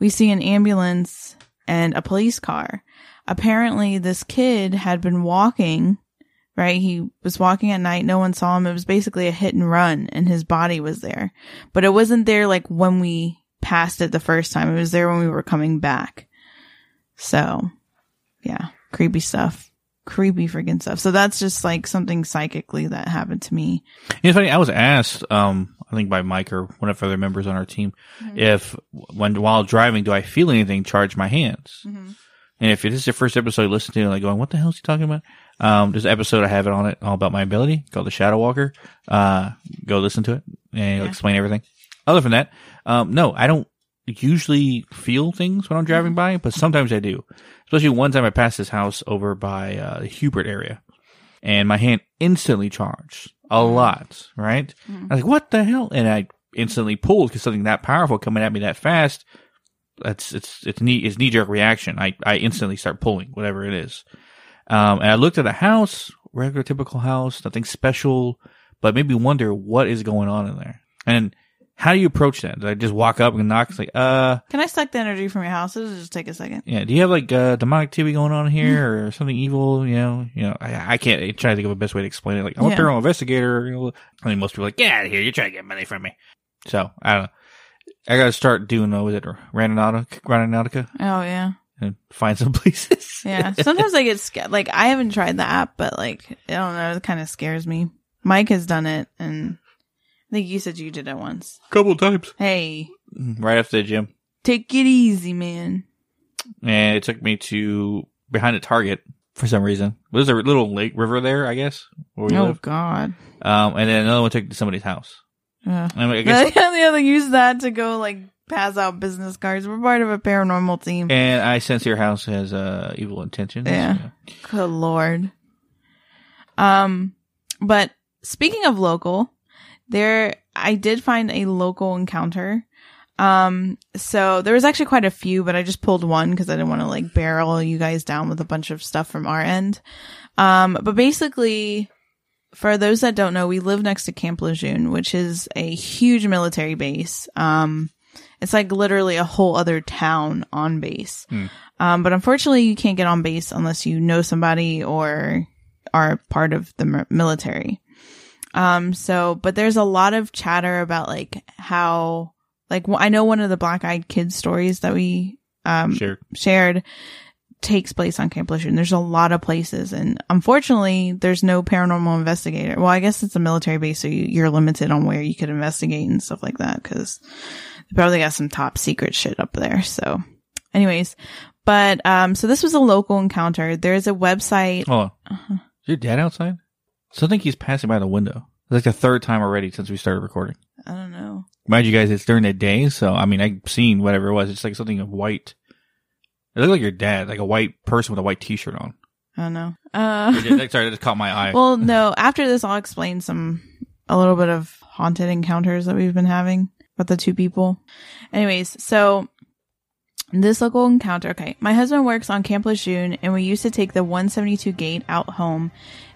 we see an ambulance and a police car. Apparently this kid had been walking right? He was walking at night. No one saw him. It was basically a hit and run and his body was there, but it wasn't there like when we passed it the first time. It was there when we were coming back. So yeah, creepy stuff. Creepy freaking stuff. So that's just like something psychically that happened to me. It's funny. I was asked, um, I think by Mike or one of the other members on our team, mm-hmm. if when while driving, do I feel anything charge my hands? Mm-hmm. And if it is your first episode, you listen to it, like going, what the hell is he talking about? Um, there's an episode I have it on it all about my ability called the Shadow Walker. Uh, go listen to it and yeah. explain everything. Other than that, um, no, I don't usually feel things when I'm driving mm-hmm. by, but sometimes I do. Especially one time I passed this house over by, uh, the Hubert area and my hand instantly charged a lot, right? Mm-hmm. I was like, what the hell? And I instantly pulled because something that powerful coming at me that fast. That's, it's, it's knee, it's knee jerk reaction. I, I instantly start pulling whatever it is. Um, and I looked at a house, regular typical house, nothing special, but made me wonder what is going on in there. And how do you approach that? Did I just walk up and knock? It's like, uh, can I suck the energy from your house? It'll just take a second. Yeah. Do you have like uh, demonic TV going on here or something evil? You know, you know, I, I can't I try to think of a best way to explain it. Like, I'm yeah. a paranormal investigator. I mean, most people are like, get out of here. You're trying to get money from me. So I don't know. I got to start doing, uh, was it Randonautica? Randonautica? Oh, yeah. and find some places. Yeah. Sometimes I get scared. Like I haven't tried the app, but like I don't know, it kind of scares me. Mike has done it, and I think you said you did it once. couple times. Hey, Right after the gym. take it easy, man. And it took me to behind a Target for some reason. There's a little lake river there, I guess, where we oh live. God. Um, and then another one took me to somebody's house. Uh, I, mean, I guess, yeah, they use that to go like pass out business cards. We're part of a paranormal team. and I sense your house has uh, evil intentions. Yeah. Good lord. Um, but speaking of local, there I did find a local encounter. Um, so there was actually quite a few, but I just pulled one because I didn't want to like barrel you guys down with a bunch of stuff from our end. Um, but basically, for those that don't know, we live next to Camp Lejeune, which is a huge military base. Um, it's like literally a whole other town on base. Hmm. Um, but unfortunately, you can't get on base unless you know somebody or are part of the military. Um, so, but there's a lot of chatter about like how, like, I know one of the black eyed kids stories that we, um, Sure. shared takes place on Camp Lejeune. There's a lot of places, and unfortunately, there's no paranormal investigator. Well, I guess it's a military base, so you, you're limited on where you could investigate and stuff like that because they probably got some top secret shit up there. So, anyways, but um, so this was a local encounter. There's a website. Hold on. Uh-huh. Is your dad outside? So I think he's passing by the window. It's like the third time already since we started recording. I don't know. Mind you guys, it's during the day, so I mean, I've seen whatever it was. It's like something of white. It looked like your dad, like a white person with a white t-shirt on. I don't know. Uh, It Sorry, that just caught my eye. well, no. After this, I'll explain some a little bit of haunted encounters that we've been having with the two people. Anyways, so this local encounter. Okay, my husband works on Camp Lejeune, and we used to take the 172 gate out home.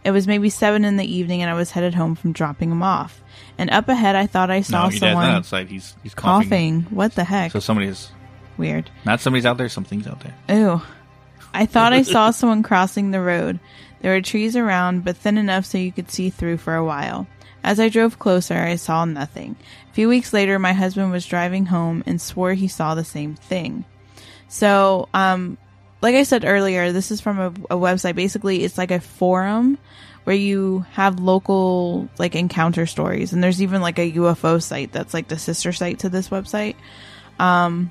It was maybe seven in the evening, and I was headed home from dropping him off. And up ahead, I thought I saw no, your dad's someone not outside. He's he's coughing. coughing. What the heck? So somebody's Weird. not somebody's out there. Something's out there. Ew. I thought I saw someone crossing the road. There were trees around, but thin enough so you could see through for a while. As I drove closer, I saw nothing. A few weeks later, my husband was driving home and swore he saw the same thing. So, um, like I said earlier, this is from a, a website. Basically, it's like a forum where you have local like encounter stories, and there's even like a UFO site that's like the sister site to this website. Um,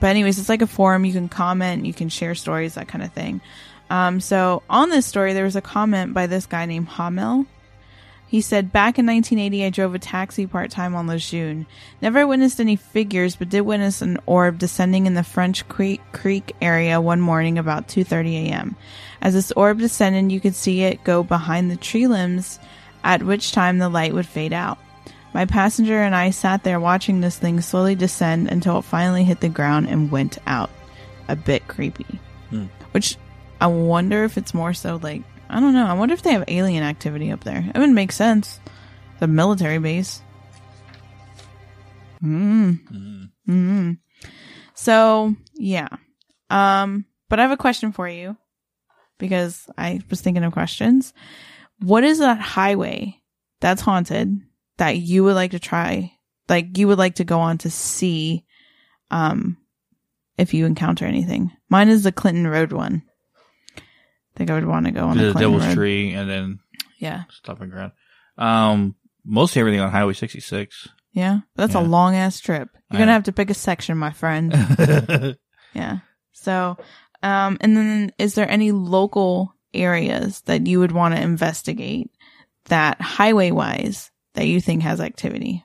but anyways, it's like a forum. You can comment, you can share stories, that kind of thing. Um, so on this story, there was a comment by this guy named Hamel. He said, back in 1980, I drove a taxi part time on Lejeune. Never witnessed any figures, but did witness an orb descending in the French Creek, Creek area one morning about 2.30 a.m. As this orb descended, you could see it go behind the tree limbs, at which time the light would fade out. My passenger and I sat there watching this thing slowly descend until it finally hit the ground and went out. A bit creepy. Hmm. Which I wonder if it's more so like, I don't know. I wonder if they have alien activity up there. It would make sense. The military base. Mm. Mm. Mm. So, yeah. Um, but I have a question for you because I was thinking of questions. What is that highway that's haunted that you would like to try? Like you would like to go on to see, um, if you encounter anything. Mine is the Clinton Road one. I think I would want to go on the, The Devil's Road. Tree, and then Yeah, stopping ground. Um, mostly everything on Highway 66. yeah. That's a long ass trip. You're I gonna know. have to pick a section, my friend. Yeah. So, um, and then is there any local areas that you would want to investigate that highway wise that you think has activity?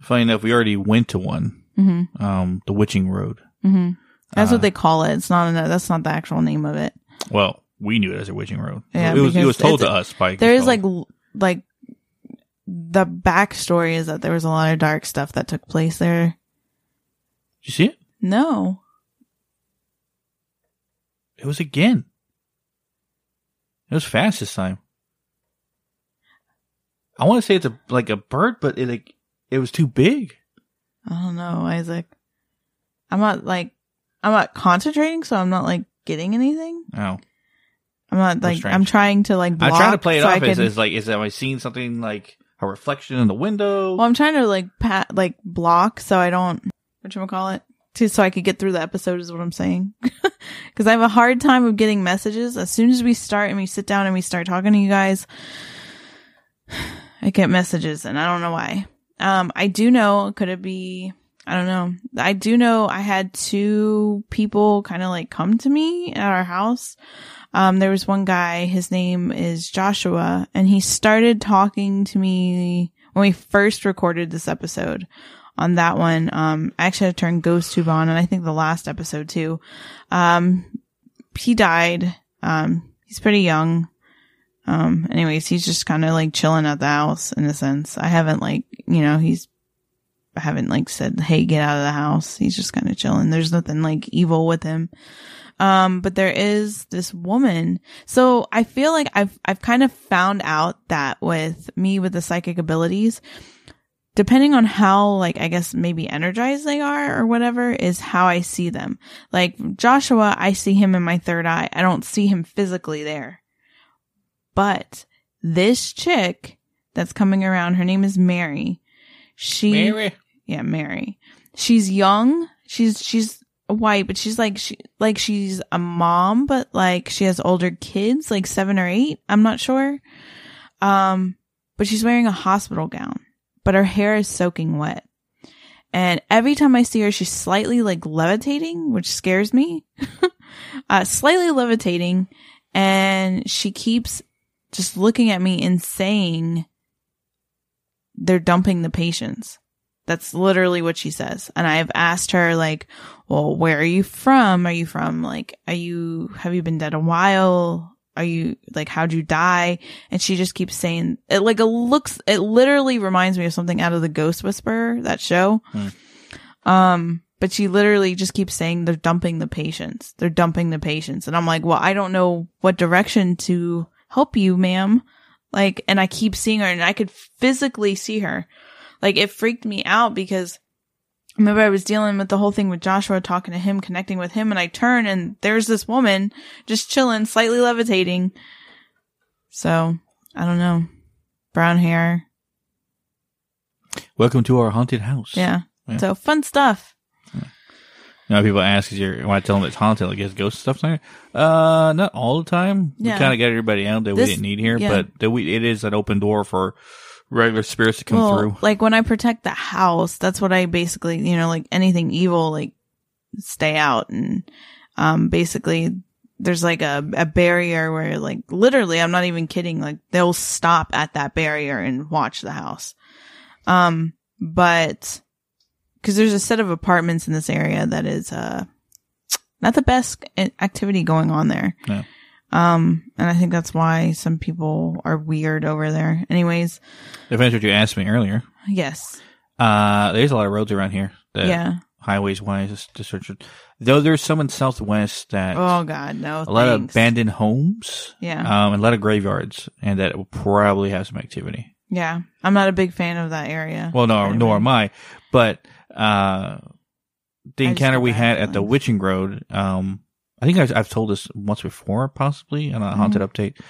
Funny enough, we already went to one. Mm-hmm. Um, the Witching Road. Mm-hmm. That's Uh, what they call it. It's not, that's not the actual name of it. Well, we knew it as a Witching Road. Yeah, it was. It was told to us by. There is like, like, the backstory is that there was a lot of dark stuff that took place there. Did you see it? No. It was again. It was fast this time. I want to say it's a like a bird, but it like it was too big. I don't know, Isaac. I'm not like, I'm not concentrating, so I'm not like getting anything. Oh, I'm not like. I'm trying to like. Block I'm trying to play it so off as, can- as like is am I seeing something like a reflection in the window? well, I'm trying to like pat like block so I don't. What you call it? to so I could get through the episode is what I'm saying. Cause I have a hard time of getting messages. As soon as we start and we sit down and we start talking to you guys, I get messages and I don't know why. Um, I do know, could it be, I don't know. I do know I had two people kind of like come to me at our house. Um, there was one guy, his name is Joshua, and he started talking to me when we first recorded this episode on that one. Um, I actually had to turn GhostTube on, and I think the last episode too. Um, he died. Um, he's pretty young. Um, anyways, he's just kind of like chilling at the house in a sense. I haven't like, you know, he's, I haven't like said, Hey, get out of the house. He's just kind of chilling. There's nothing like evil with him. Um, but there is this woman. So I feel like I've, I've kind of found out that with me with the psychic abilities, depending on how like I guess maybe energized they are or whatever is how I see them. Like Joshua, I see him in my third eye. I don't see him physically there. But this chick that's coming around, her name is Mary. She Mary. Yeah, Mary. She's young. She's she's white, but she's like she like she's a mom, but like she has older kids, like 7 or 8, I'm not sure. Um but she's wearing a hospital gown but her hair is soaking wet. And every time I see her, she's slightly like levitating, which scares me. uh, slightly levitating. And she keeps just looking at me and saying, they're dumping the patients. That's literally what she says. And I've asked her, like, well, where are you from? Are you from, like, are you, have you been dead a while? are you like how'd you die and she just keeps saying it like it looks it literally reminds me of something out of the ghost whisperer that show hmm. um but she literally just keeps saying they're dumping the patients they're dumping the patients and i'm like well i don't know what direction to help you ma'am like and i keep seeing her and i could physically see her like it freaked me out because remember I was dealing with the whole thing with Joshua, talking to him, connecting with him, and I turn and there's this woman just chilling, slightly levitating. So, I don't know. Brown hair. Welcome to our haunted house. Yeah. yeah. So, fun stuff. You know, people ask, is your, when I tell them it's haunted, like, is ghost stuff there? Uh, not all the time. Yeah. We kind of got everybody out that this, we didn't need here, yeah. but we, it is an open door for regular spirits to come well, through. Like when I protect the house, that's what I basically, you know, like anything evil, like stay out. And, um, basically there's like a, a barrier where like literally, I'm not even kidding. Like they'll stop at that barrier and watch the house. Um, but cause there's a set of apartments in this area that is, uh, not the best activity going on there. Yeah. Um, and I think that's why some people are weird over there. Anyways. If answered you asked me earlier. Yes. Uh, there's a lot of roads around here. yeah. Highways wise to search. Though there's some in Southwest that. Oh God, no. A thanks. lot of abandoned homes. Yeah. Um, and a lot of graveyards, and that will probably have some activity. Yeah, I'm not a big fan of that area. Well, no, nor am I. But uh, the encounter we had at the Witching Road, um, I think I've, I've told this once before, possibly on a mm-hmm. haunted update.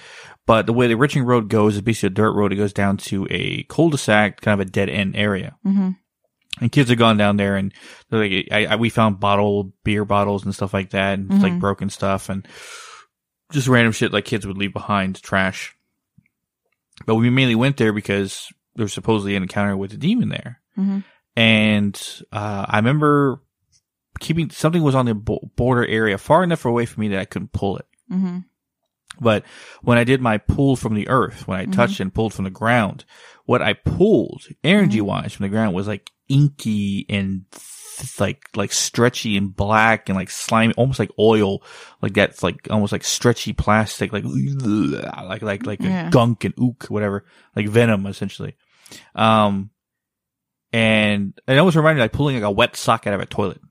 But the way the Witching Road goes is basically a dirt road. It goes down to a cul-de-sac, kind of a dead end area. Mm-hmm. And kids have gone down there, and like, I, I, we found bottle beer bottles and stuff like that, and mm-hmm. like broken stuff, and just random shit like kids would leave behind, trash. But we mainly went there because there was supposedly an encounter with a demon there. Mm-hmm. And uh, I remember keeping something was on the border area far enough away from me that I couldn't pull it. Mm-hmm. But when I did my pull from the earth, when I mm-hmm. touched and pulled from the ground, what I pulled energy mm-hmm. wise from the ground was like inky and th- like like stretchy and black and like slimy, almost like oil, like that's like almost like stretchy plastic, like like like like yeah. gunk and ook, whatever, like venom essentially. Um, and it almost reminded me like pulling like a wet sock out of a toilet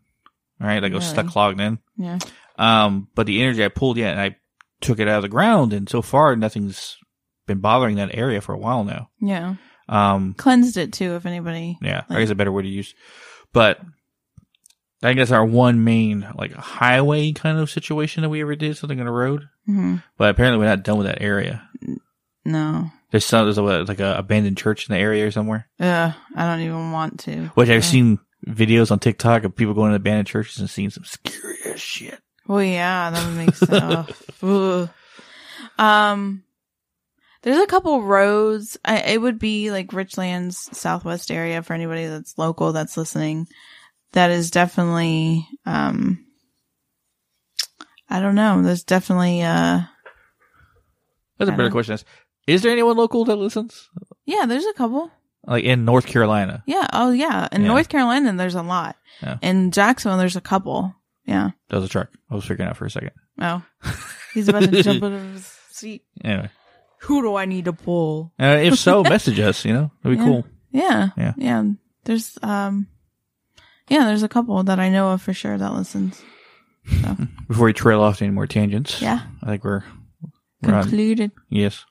right? Like it was stuck clogged in. Yeah. Um, but the energy I pulled, yeah, and I took it out of the ground, and so far nothing's been bothering that area for a while now. Yeah. Um, cleansed it too, if anybody. Yeah, like, I guess a better word to use, but I guess our one main like highway kind of situation that we ever did something on a road. Mm-hmm. But apparently we're not done with that area. No. There's some there's a, like a abandoned church in the area or somewhere. Yeah, I don't even want to. Which I've yeah. seen videos on TikTok of people going to abandoned churches and seeing some scary ass shit. Well, yeah, that makes sense. Um, there's a couple roads. I, it would be like Richlands Southwest area for anybody that's local that's listening. That is definitely, um, I don't know. There's definitely, uh, That's a better question. Is, is there anyone local that listens? yeah, there's a couple. Like in North Carolina? Yeah. Oh, yeah. In Yeah. North Carolina, there's a lot. Yeah. In Jacksonville, there's a couple. Yeah. That was a truck. I was freaking out for a second. Oh, he's about to jump out of his seat. Anyway, Who do I need to pull? uh, if so, message us. You know, that'd be Yeah. cool. Yeah. Yeah. Yeah. There's, um, yeah, there's a couple that I know of for sure that listens. Before we trail off to any more tangents, Yeah. I think we're we're on. Concluded. Yes.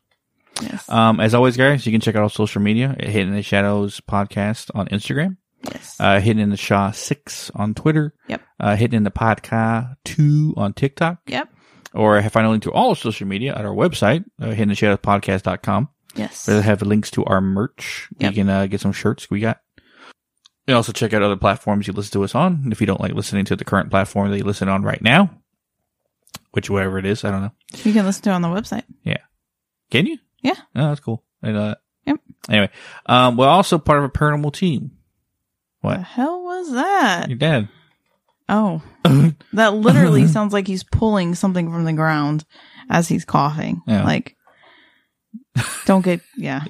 Yes. Um, as always, guys, you can check out our social media at Hidden in the Shadows podcast on Instagram, yes. uh, Hidden in the Shaw six on Twitter, Yep. uh, Hidden in the Podcast two on TikTok, yep. or find a link to all social media at our website, uh, hiddenintheshadowspodcast.com. Yes. Where they have links to our merch. Yep. You can uh, get some shirts we got. You can also check out other platforms you listen to us on. If you don't like listening to the current platform that you listen on right now, which whatever it is, I don't know. You can listen to it on the website. Yeah. Can you? Yeah. Oh, that's cool. I know that. Yep. Anyway, um, we're also part of a paranormal team. What? The hell was that? Your dad. Oh, that literally sounds like he's pulling something from the ground as he's coughing. Yeah. Like, don't get, yeah.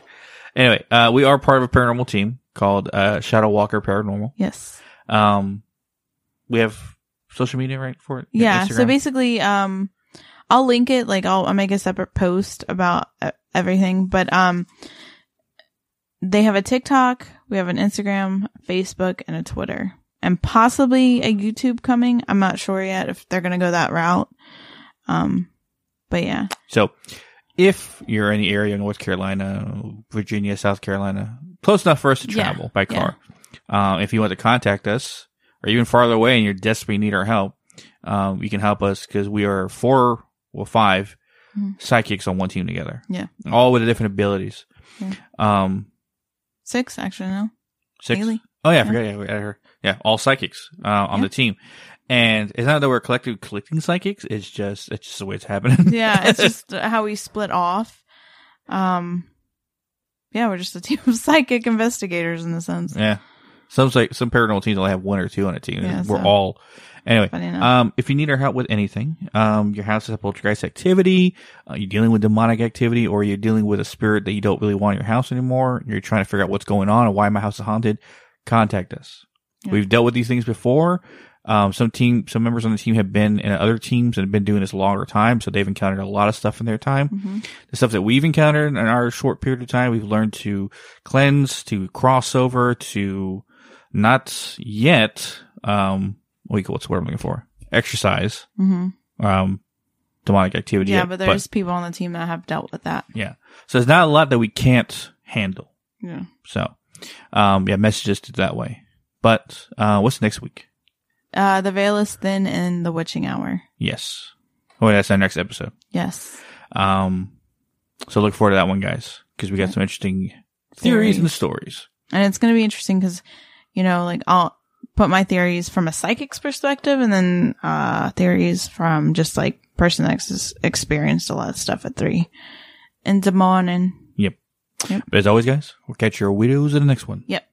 anyway, uh, we are part of a paranormal team called uh, Shadow Walker Paranormal. Yes. Um, we have social media right for it. Yeah. So basically, um, I'll link it. Like, I'll, I'll make a separate post about uh, everything. But um, they have a TikTok, we have an Instagram, Facebook, and a Twitter, and possibly a YouTube coming. I'm not sure yet if they're gonna go that route. Um, but yeah, So, if you're in the area, of North Carolina, Virginia, South Carolina, close enough for us to Yeah, travel by car. Um, if you want to contact us, or even farther away, and you're desperately need our help, um, you can help us because we are four, well, 5 Mhm. psychics on one team together. Yeah. all with different abilities. Yeah. Um, six actually no. six. Haley. Oh yeah, I Yeah. forgot. Yeah, we had her. Yeah, all psychics uh, on Yeah. the team. And it's not that we're collective collecting psychics. It's just it's just the way it's happening. Yeah, it's just how we split off. Um, yeah, we're just a team of psychic investigators in a sense. Yeah. Some like some paranormal teams only have one or two on a team. Yeah, We're so- all anyway. Um, if you need our help with anything, um, your house is a poltergeist activity, uh, you're dealing with demonic activity, or you're dealing with a spirit that you don't really want in your house anymore, and you're trying to figure out what's going on and why my house is haunted, contact us. Yeah. We've dealt with these things before. Um, some team, some members on the team have been in other teams and have been doing this a longer time, so they've encountered a lot of stuff in their time hmm the stuff that we've encountered in our short period of time, we've learned to cleanse, to cross over, to not yet, um, what what's the word I'm looking for? Exorcise, hmm um, demonic activity. Yeah, but there's people on the team that have dealt with that. yeah. So there's not a lot that we can't handle. Yeah. So, um, yeah, messages to that way. But, uh, what's next week? Uh, the veil is thin in the witching hour. Yes. Oh, that's our next episode. Yes. Um, so look forward to that one, guys, because we got some interesting theories Theories. and stories. And it's going to be interesting because, you know, like I'll put my theories from a psychic's perspective and then, uh, theories from just like person that's experienced a lot of stuff at three in the morning. Yep. But as always, guys, we'll catch your widows in the next one. Yep.